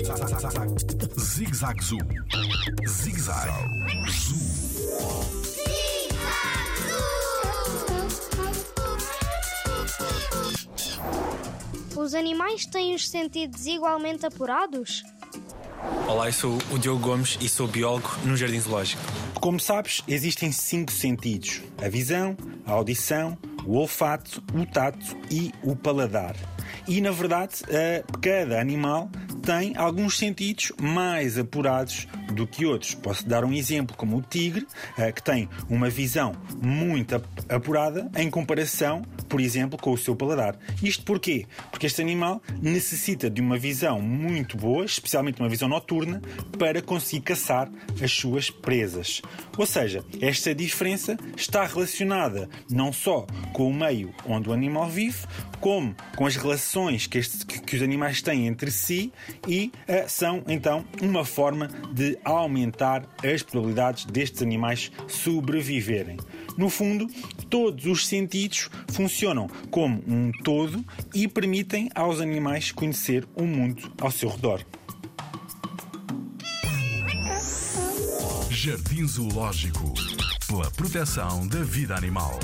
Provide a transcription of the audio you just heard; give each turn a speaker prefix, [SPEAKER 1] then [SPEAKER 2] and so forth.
[SPEAKER 1] Zig-Zag Zoo. Zig-Zag Zoo.
[SPEAKER 2] Os animais têm os sentidos igualmente apurados?
[SPEAKER 3] Olá, eu sou o Diogo Gomes e sou biólogo no Jardim Zoológico.
[SPEAKER 4] Como sabes, existem cinco sentidos: a visão, a audição, o olfato, o tato e o paladar. E na verdade, cada animal tem alguns sentidos mais apurados do que outros. Posso dar um exemplo, como o tigre, eh, que tem uma visão muito ap- apurada em comparação, por exemplo, com o seu paladar. Isto porquê? Porque este animal necessita de uma visão muito boa, especialmente uma visão noturna, para conseguir caçar as suas presas. Ou seja, esta diferença está relacionada não só com o meio onde o animal vive, como com as relações que, estes- que- os animais têm entre si e eh, são então uma forma de aumentar as probabilidades destes animais sobreviverem. No fundo, todos os sentidos funcionam como um todo e permitem aos animais conhecer o mundo ao seu redor.
[SPEAKER 1] Jardim Zoológico. Pela proteção da vida animal.